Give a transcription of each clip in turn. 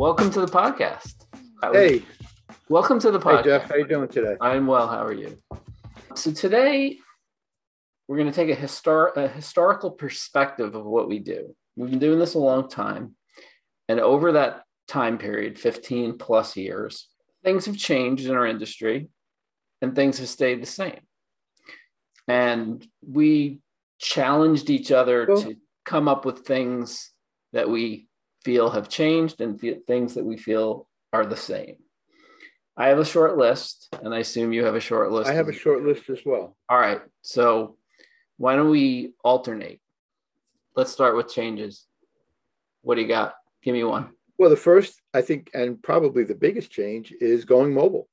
welcome to the podcast. Hey, welcome to the podcast. Hey Jeff, how you doing today? I'm well. How are you? So today we're going to take a, histor- a historical perspective of what we do. We've been doing this a long time, and over that time period, 15 plus years, things have changed in our industry, and things have stayed the same. And we challenged each other cool. to come up with things that we feel have changed and things that we feel are the same. I have a short list, and I assume you have a short list. I have a short list as well. All right. So why don't we alternate? Let's start with changes. What do you got? Give me one. Well, the first, I think, and probably the biggest change is going mobile.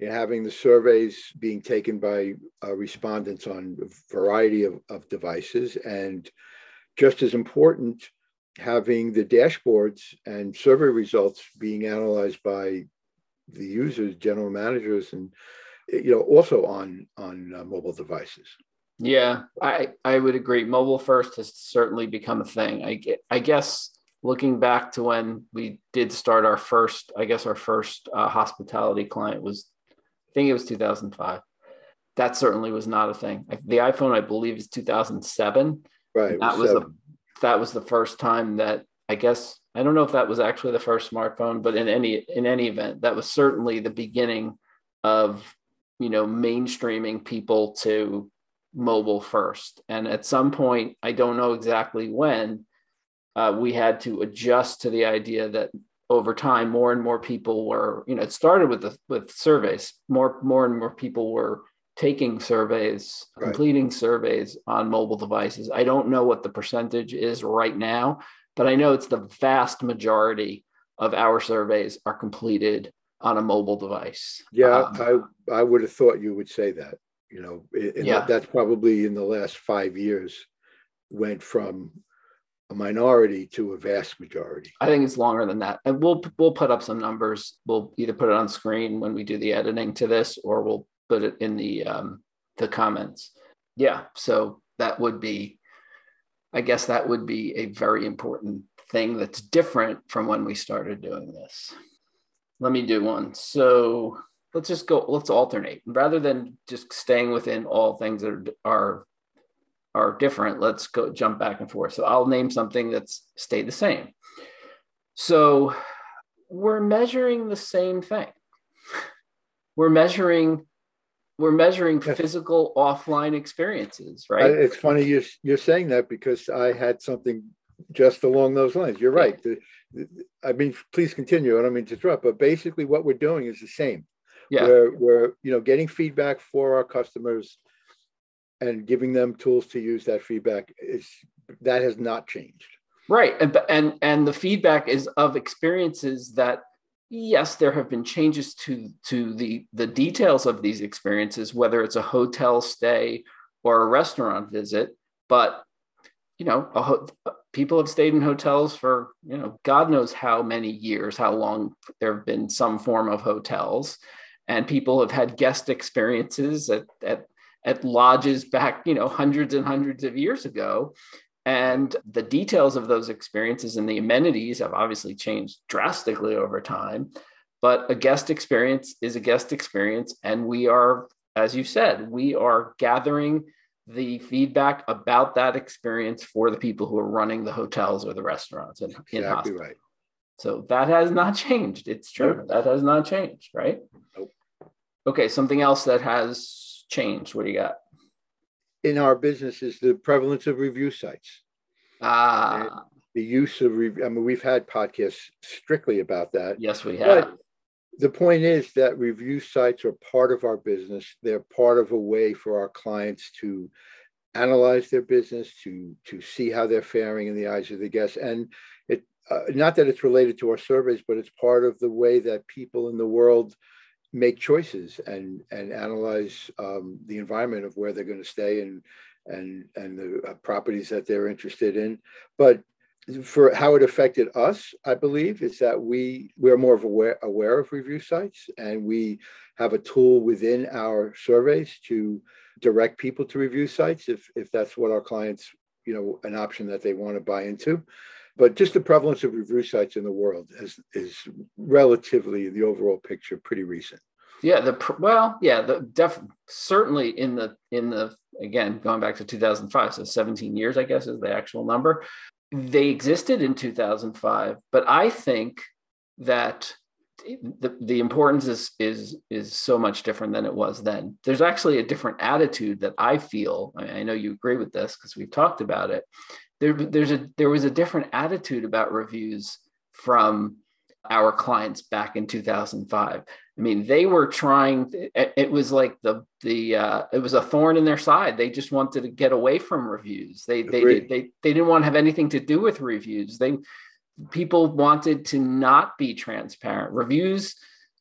You know, having the surveys being taken by uh, respondents on a variety of, of devices, and just as important, having the dashboards and survey results being analyzed by the users, general managers, and you know also on on uh, mobile devices. Yeah, I I would agree. Mobile first has certainly become a thing. I I guess looking back to when we did start our first, I guess our first uh, hospitality client was, I think it was 2005. That certainly was not a thing. The iPhone, I believe, is 2007. Right. That was, was the that was the first time that I guess I don't know if that was actually the first smartphone, but in any in any event, that was certainly the beginning of you know mainstreaming people to mobile first. And at some point, I don't know exactly when, uh, we had to adjust to the idea that over time, more and more people were, you know, it started with the with surveys. More more and more people were taking surveys, right. completing surveys on mobile devices. I don't know what the percentage is right now, but I know it's the vast majority of our surveys are completed on a mobile device. Yeah, um, I I would have thought you would say that. You know, yeah. That, that's probably in the last five years went from a minority to a vast majority. I think it's longer than that. And we'll we'll put up some numbers. We'll either put it on screen when we do the editing to this, or we'll put it in the um, the comments. Yeah, so that would be, I guess that would be a very important thing that's different from when we started doing this. Let me do one. So let's just go. Let's alternate rather than just staying within all things that are, are are different. Let's go jump back and forth. So I'll name something that's stayed the same. So we're measuring the same thing. We're measuring we're measuring physical offline experiences, right? It's funny you're, you're saying that because I had something just along those lines. You're right. The, the, I mean, please continue. I don't mean to interrupt, but basically what we're doing is the same. Yeah. We're, we're you know getting feedback for our customers and giving them tools to use that feedback is that has not changed. Right. And and and the feedback is of experiences that yes there have been changes to to the the details of these experiences whether it's a hotel stay or a restaurant visit but you know ho- people have stayed in hotels for you know god knows how many years how long there have been some form of hotels and people have had guest experiences at, at at lodges back you know hundreds and hundreds of years ago and the details of those experiences and the amenities have obviously changed drastically over time. But a guest experience is a guest experience. And we are, as you said, we are gathering the feedback about that experience for the people who are running the hotels or the restaurants and exactly in hospitals. right. So that has not changed. It's true. Nope. That has not changed, right? Nope. Okay, something else that has changed. What do you got? In our business is the prevalence of review sites. Ah. the use of review. I mean, we've had podcasts strictly about that. Yes, we have. But the point is that review sites are part of our business. They're part of a way for our clients to analyze their business, to to see how they're faring in the eyes of the guests, and it uh, not that it's related to our surveys, but it's part of the way that people in the world make choices and and analyze um, the environment of where they're going to stay and and and the uh, properties that they're interested in. But for how it affected us i believe is that we we're more of aware aware of review sites and we have a tool within our surveys to direct people to review sites if if that's what our clients you know an option that they want to buy into but just the prevalence of review sites in the world is is relatively the overall picture pretty recent. Yeah the well yeah the def certainly in the in the again going back to 2005 so 17 years i guess is the actual number. They existed in 2005 but i think that the, the importance is is is so much different than it was then. There's actually a different attitude that i feel i, I know you agree with this because we've talked about it there there's a there was a different attitude about reviews from our clients back in 2005 i mean they were trying it, it was like the the uh, it was a thorn in their side. They just wanted to get away from reviews. They they, they they they didn't want to have anything to do with reviews. They people wanted to not be transparent. Reviews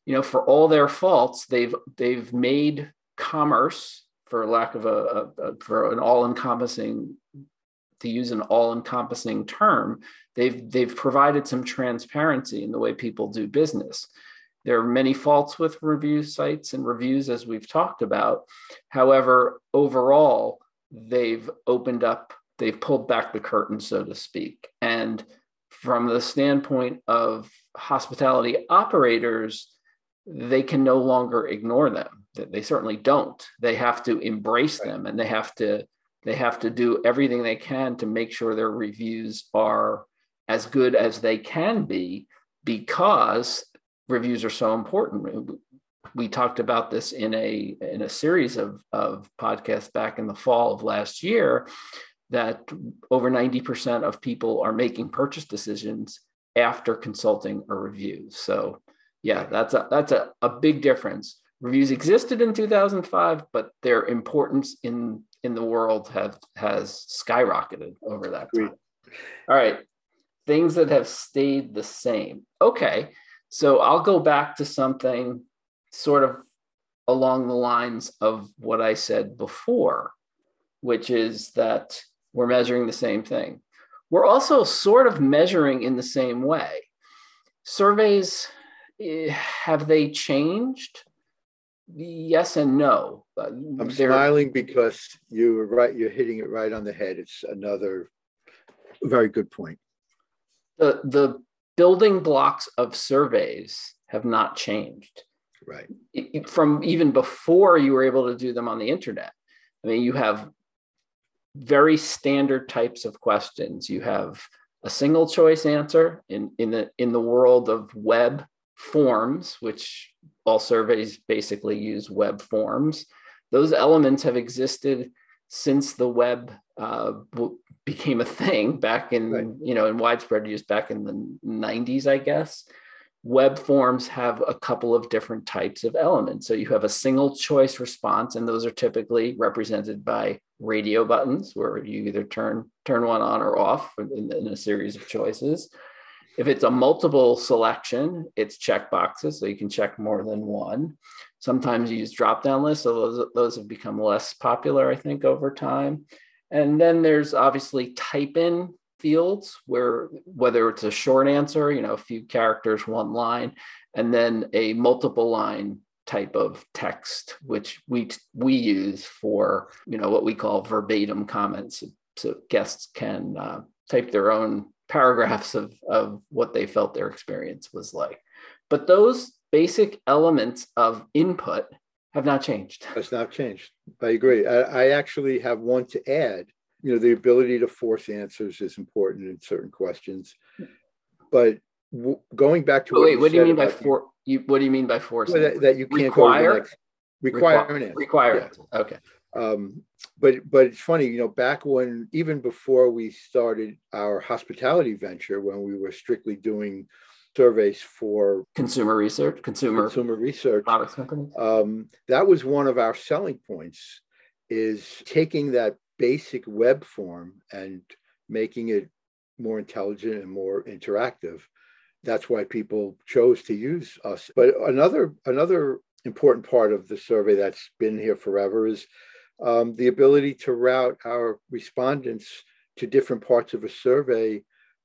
you know for all their faults they've they've made commerce for lack of a, a, a for an all-encompassing to use an all-encompassing term they've they've provided some transparency in the way people do business there are many faults with review sites and reviews as we've talked about however overall they've opened up they've pulled back the curtain so to speak and from the standpoint of hospitality operators, they can no longer ignore them. They certainly don't. They have to embrace them and they have to they have to do everything they can to make sure their reviews are as good as they can be because reviews are so important. We talked about this in a in a series of, of podcasts back in the fall of last year that over 90% of people are making purchase decisions after consulting a review. So yeah, that's a that's a, a big difference. Reviews existed in 2005, but their importance in in the world have has skyrocketed over that time. All right. Things that have stayed the same. Okay. So I'll go back to something sort of along the lines of what I said before, which is that we're measuring the same thing. We're also sort of measuring in the same way. Surveys, eh, have they changed? Yes and no. I'm They're, smiling because you're right. You're hitting it right on the head. It's another very good point. The the building blocks of surveys have not changed. Right. From even before you were able to do them on the internet. I mean, you have very standard types of questions. You have a single choice answer in, in, the, in the world of web forms, which all surveys basically use web forms. Those elements have existed since the web uh, became a thing back in, right. you know, in widespread use back in the 90s, I guess web forms have a couple of different types of elements. So you have a single choice response, and those are typically represented by radio buttons, where you either turn turn one on or off in, in a series of choices. If it's a multiple selection, it's check boxes, so you can check more than one. Sometimes you use drop down lists, so those, those have become less popular, I think, over time. And then there's obviously type in fields where whether it's a short answer, you know, a few characters, one line, and then a multiple line type of text, which we we use for you know what we call verbatim comments, so guests can uh, type their own paragraphs of of what they felt their experience was like. But those basic elements of input have not changed. Has not changed. I agree. I, I actually have one to add you know the ability to force answers is important in certain questions but w- going back to what wait what do you mean by for you what do you mean by force well, that, that, you can't require next, require require, require yeah. okay um, but but it's funny you know back when even before we started our hospitality venture when we were strictly doing surveys for consumer research consumer consumer research products companies um, that was one of our selling points is taking that basic web form and making it more intelligent and more interactive. That's why people chose to use us. But another another important part of the survey that's been here forever is um, the ability to route our respondents to different parts of a survey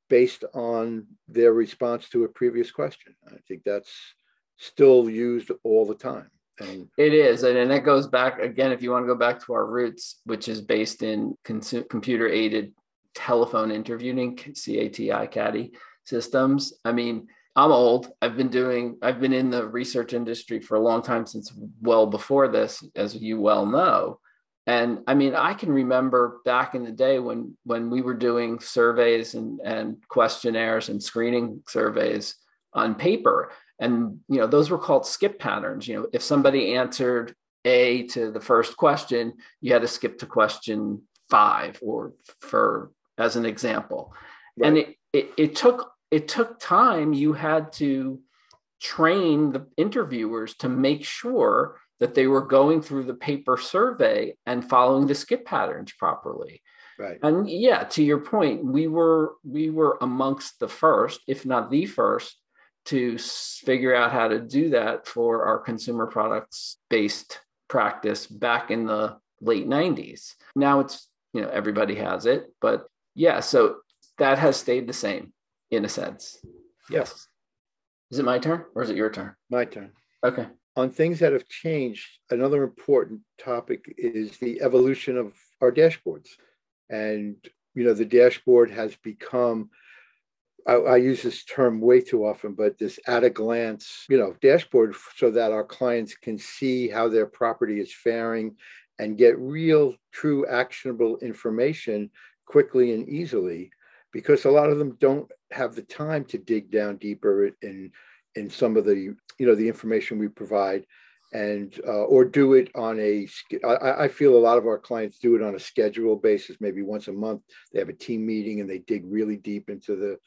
based on their response to a previous question. I think that's still used all the time. And it is, and, and it goes back again. If you want to go back to our roots, which is based in computer aided telephone interviewing, CATI CATI systems. I mean, I'm old. I've been doing, I've been in the research industry for a long time since well before this, as you well know. And I mean, I can remember back in the day when when we were doing surveys and, and questionnaires and screening surveys on paper. And you know, those were called skip patterns. You know, if somebody answered A to the first question, you had to skip to question five or for as an example. Right. And it, it, it took it took time. You had to train the interviewers to make sure that they were going through the paper survey and following the skip patterns properly. Right. And yeah, to your point, we were we were amongst the first, if not the first, to figure out how to do that for our consumer products based practice back in the late 90s. Now it's, you know, everybody has it, but yeah, so that has stayed the same in a sense. Yes. Is it my turn or is it your turn? My turn. Okay. On things that have changed, another important topic is the evolution of our dashboards. And, you know, the dashboard has become, I, I use this term way too often, but this at a glance, you know, dashboard so that our clients can see how their property is faring and get real, true, actionable information quickly and easily because a lot of them don't have the time to dig down deeper in in some of the you know the information we provide and uh, or do it on a I, I feel a lot of our clients do it on a schedule basis maybe once a month. They have a team meeting and they dig really deep into the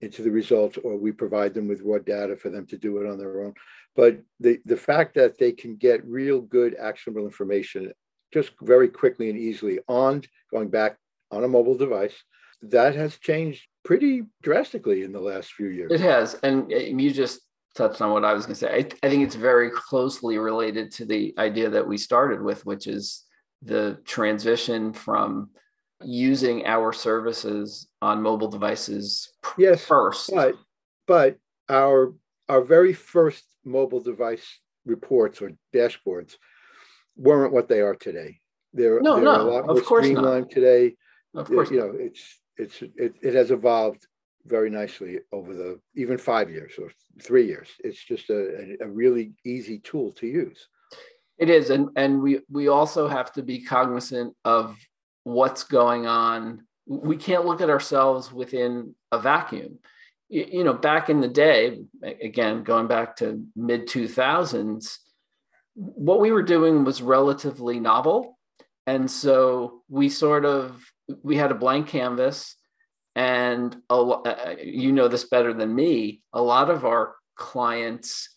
into the results or we provide them with raw data for them to do it on their own. But the the fact that they can get real good actionable information just very quickly and easily on going back on a mobile device that has changed pretty drastically in the last few years. It has. And uh, you just touched on what I was going to say. I, I, think it's very closely related to the idea that we started with, which is the transition from using our services on mobile devices yes, first. But, but our, our very first mobile device reports or dashboards weren't what they are today. They're, no, they're no, a lot more streamlined not. today. Of course, you know, it's it's it, it has evolved very nicely over the even five years or three years. It's just a, a really easy tool to use. It is, and and we we also have to be cognizant of what's going on. We can't look at ourselves within a vacuum. You, you know, back in the day, again, going back to mid two thousands, what we were doing was relatively novel, and so we sort of we had a blank canvas and a, uh, you know this better than me a lot of our clients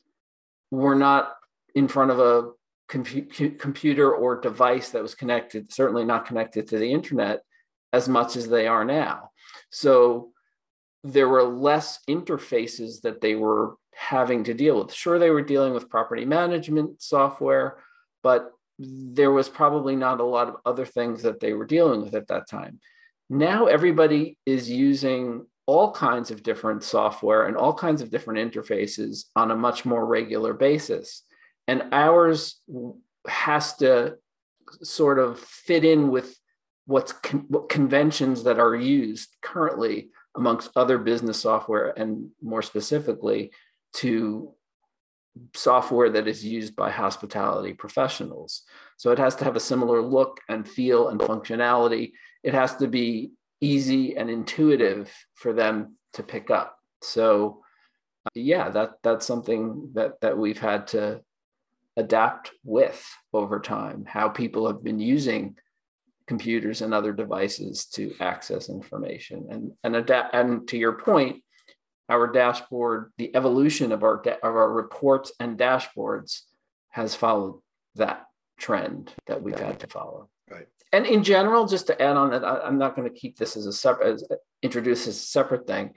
were not in front of a compu- computer or device that was connected certainly not connected to the internet as much as they are now. So there were less interfaces that they were having to deal with. Sure they were dealing with property management software but there was probably not a lot of other things that they were dealing with at that time. Now everybody is using all kinds of different software and all kinds of different interfaces on a much more regular basis. And ours has to sort of fit in with what's con- what conventions that are used currently amongst other business software and more specifically to software that is used by hospitality professionals. So it has to have a similar look and feel and functionality. It has to be easy and intuitive for them to pick up. So uh, yeah, that that's something that that we've had to adapt with over time, how people have been using computers and other devices to access information and and adapt and to your point our dashboard, the evolution of our, da- of our reports and dashboards has followed that trend that we've had to follow. Right. And in general, just to add on that, I, am not going to keep this as a separate, as, introduce as a separate thing.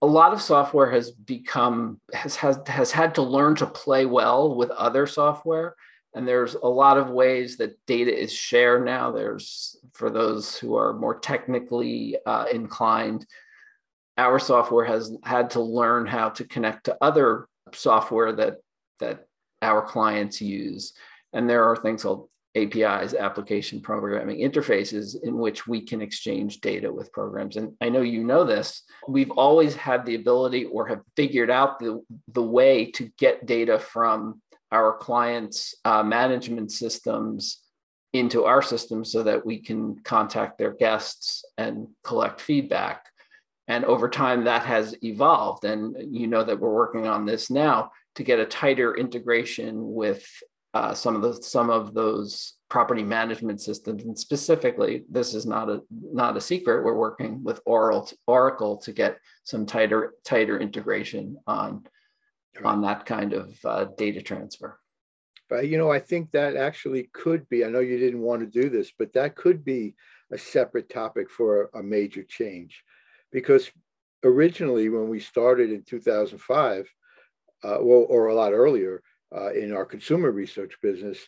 A lot of software has become has has has had to learn to play well with other software, and there's a lot of ways that data is shared now. There's for those who are more technically uh, inclined, our software has had to learn how to connect to other software that that our clients use and there are things called APIs, application programming interfaces, in which we can exchange data with programs. And I know you know this. We've always had the ability or have figured out the, the way to get data from our clients' uh, management systems into our system so that we can contact their guests and collect feedback. And over time, that has evolved. And you know that we're working on this now to get a tighter integration with uh, some of the some of those property management systems. And specifically, this is not a not a secret. We're working with Oracle Oracle to get some tighter tighter integration on on that kind of uh, data transfer. But you know, I think that actually could be. I know you didn't want to do this, but that could be a separate topic for a major change, because originally when we started in 2005, uh, well, or a lot earlier uh, in our consumer research business,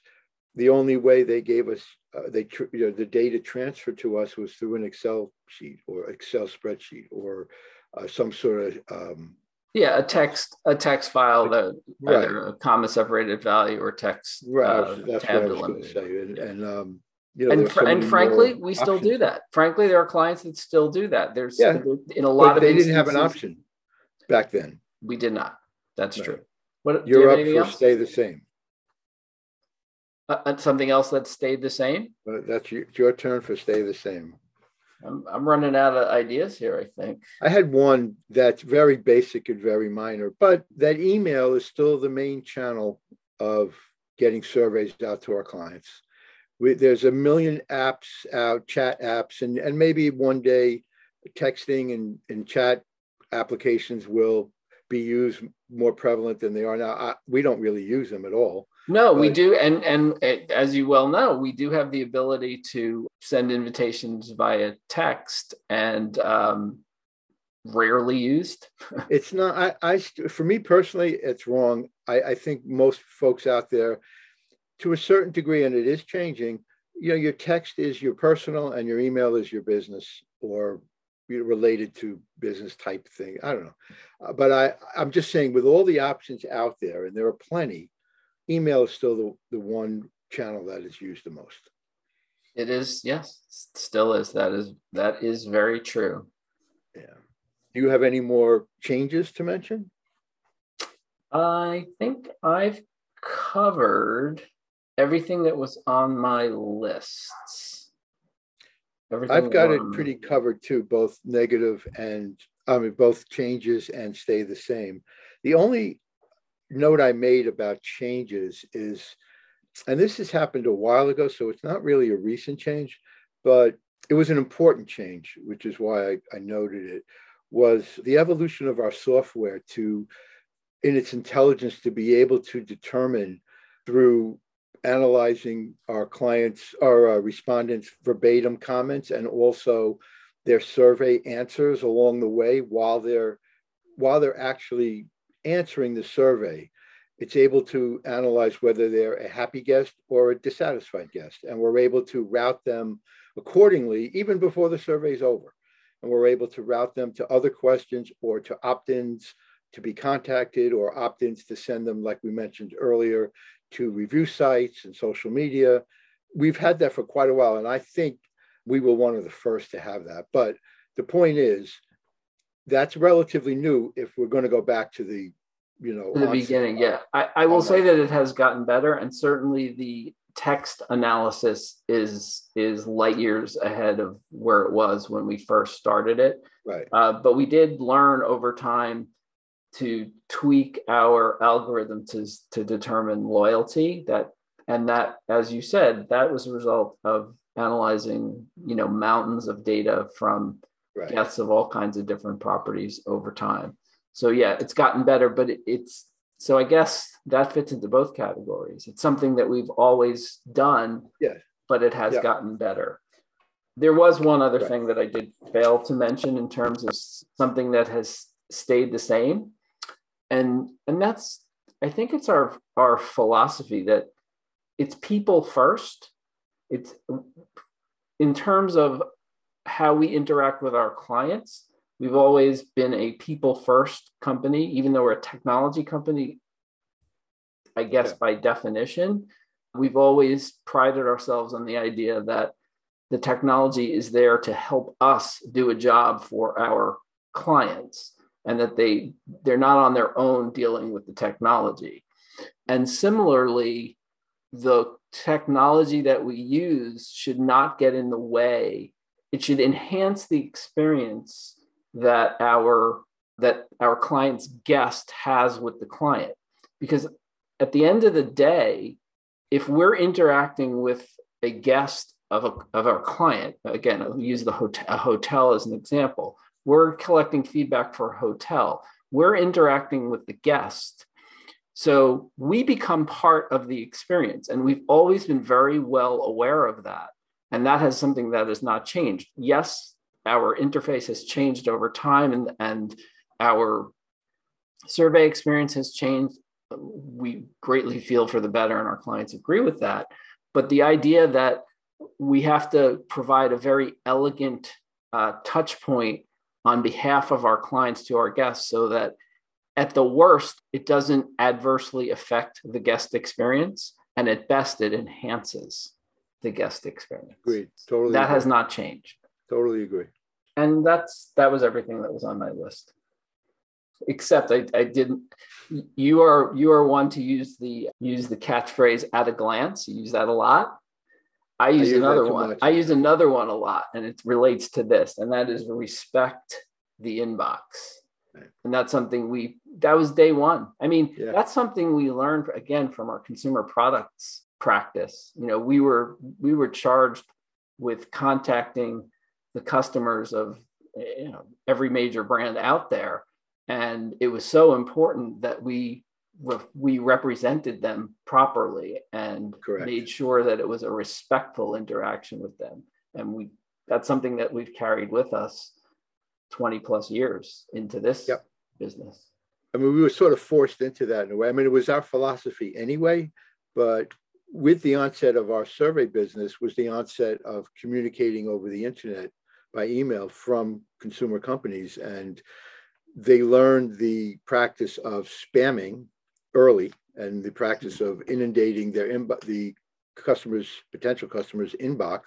the only way they gave us uh, they you know, the data transferred to us was through an Excel sheet or Excel spreadsheet or uh, some sort of um, yeah, a text a text file that right. either a comma separated value or text right. Uh, that's what I was going to say. And, and um, you know, and, fr- and frankly, we still do that. Frankly, there are clients that still do that. There's yeah, in a lot of they didn't have an option back then. We did not. That's right. true. What you're up for? Else? Stay the same. Uh, uh, something else that stayed the same. that's your, your turn for stay the same. I'm, I'm running out of ideas here, I think. I had one that's very basic and very minor, but that email is still the main channel of getting surveys out to our clients. We, there's a million apps out, chat apps, and, and maybe one day texting and, and chat applications will be used more prevalent than they are now. I, we don't really use them at all. No, but, we do, and and as you well know, we do have the ability to send invitations via text, and um, rarely used. it's not. I, I, for me personally, it's wrong. I, I think most folks out there, to a certain degree, and it is changing. You know, your text is your personal, and your email is your business, or related to business type thing. I don't know, uh, but I I'm just saying with all the options out there, and there are plenty email is still the, the one channel that is used the most. It is, yes, still is. That is that is very true. Yeah. Do you have any more changes to mention? I think I've covered everything that was on my lists. Everything I've got it pretty covered too, both negative and I mean both changes and stay the same. The only note I made about changes is, and this has happened a while ago, so it's not really a recent change, but it was an important change, which is why I, I noted it, was the evolution of our software to, in its intelligence, to be able to determine through analyzing our clients, our uh, respondents' verbatim comments, and also their survey answers along the way while they're while they're actually answering the survey, it's able to analyze whether they're a happy guest or a dissatisfied guest. And we're able to route them accordingly, even before the survey is over. And we're able to route them to other questions or to opt ins to be contacted or opt ins to send them, like we mentioned earlier, to review sites and social media. We've had that for quite a while. And I think we were one of the first to have that. But the point is, that's relatively new if we're going to go back to the you know the beginning yeah i, I will say that it has gotten better and certainly the text analysis is is light years ahead of where it was when we first started it right uh, but we did learn over time to tweak our algorithm to, to determine loyalty that and that as you said that was a result of analyzing you know mountains of data from right. guests of all kinds of different properties over time. So yeah, it's gotten better, but it, it's so I guess that fits into both categories. It's something that we've always done, yeah. but it has yeah. gotten better. There was one other right. thing that I did fail to mention in terms of something that has stayed the same, and and that's I think it's our our philosophy that it's people first. It's in terms of how we interact with our clients. We've always been a people first company, even though we're a technology company, I guess yeah. by definition. We've always prided ourselves on the idea that the technology is there to help us do a job for our clients and that they they're not on their own dealing with the technology. And similarly, the technology that we use should not get in the way. It should enhance the experience that our that our client's guest has with the client. Because at the end of the day, if we're interacting with a guest of, a, of our client, again, I'll use the hotel, a hotel as an example, we're collecting feedback for a hotel. We're interacting with the guest. So we become part of the experience. And we've always been very well aware of that. And that has something that has not changed. Yes, our interface has changed over time and, and our survey experience has changed. We greatly feel for the better, and our clients agree with that. But the idea that we have to provide a very elegant uh, touch point on behalf of our clients to our guests so that at the worst, it doesn't adversely affect the guest experience. And at best, it enhances the guest experience. Agreed. Totally. That agree. has not changed. Totally agree. And that's that was everything that was on my list. Except I, I didn't you are you are one to use the use the catchphrase at a glance. You use that a lot. I use, I another one. Much. I use another one a lot, and it relates to this, and that is respect the inbox. Right. And that's something we that was day one. I mean, yeah. that's something we learned again from our consumer products practice. You know, we were we were charged with contacting the customers of you know every major brand out there, and it was so important that we we represented them properly and Correct. made sure that it was a respectful interaction with them and we that's something that we've carried with us 20 plus years into this yep. business i mean we were sort of forced into that in a way i mean it was our philosophy anyway but with the onset of our survey business was the onset of communicating over the internet by email from consumer companies and they learned the practice of spamming early and the practice of inundating their inbox, the customers, potential customers' inbox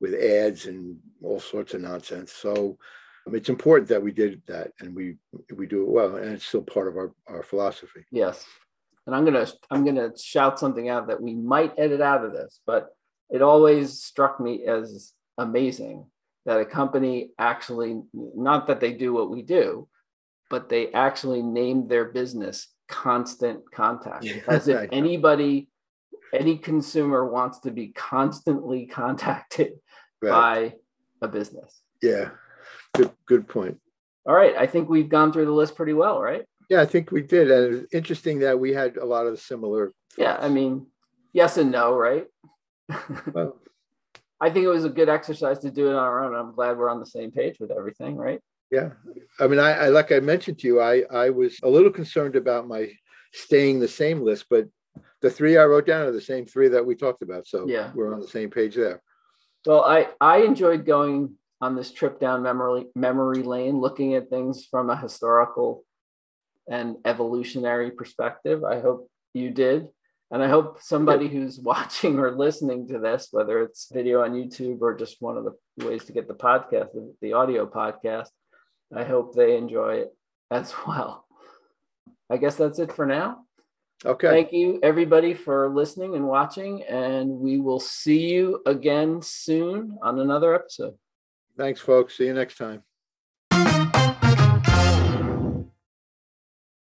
with ads and all sorts of nonsense. So um, it's important that we did that and we we do it well, and it's still part of our, our philosophy. Yes, and I'm gonna I'm gonna shout something out that we might edit out of this, but it always struck me as amazing that a company actually not that they do what we do, but they actually named their business constant contact. Yeah, as if anybody any consumer wants to be constantly contacted right. by a business. Yeah good good point. All right i think we've gone through the list pretty well right? Yeah i think we did and it's interesting that we had a lot of similar thoughts. yeah i mean yes and no right? Well, i think it was a good exercise to do it on our own. I'm glad we're on the same page with everything right yeah. I mean, I, I, like I mentioned to you, I, I was a little concerned about my staying the same list, but the three I wrote down are the same three that we talked about. So yeah, we're on the same page there. Well, I, I enjoyed going on this trip down memory memory lane, looking at things from a historical and evolutionary perspective. I hope you did. And I hope somebody who's watching or listening to this, whether it's video on YouTube or just one of the ways to get the podcast, the audio podcast, I hope they enjoy it as well. I guess that's it for now. Okay. Thank you, everybody, for listening and watching. And we will see you again soon on another episode. Thanks, folks. See you next time.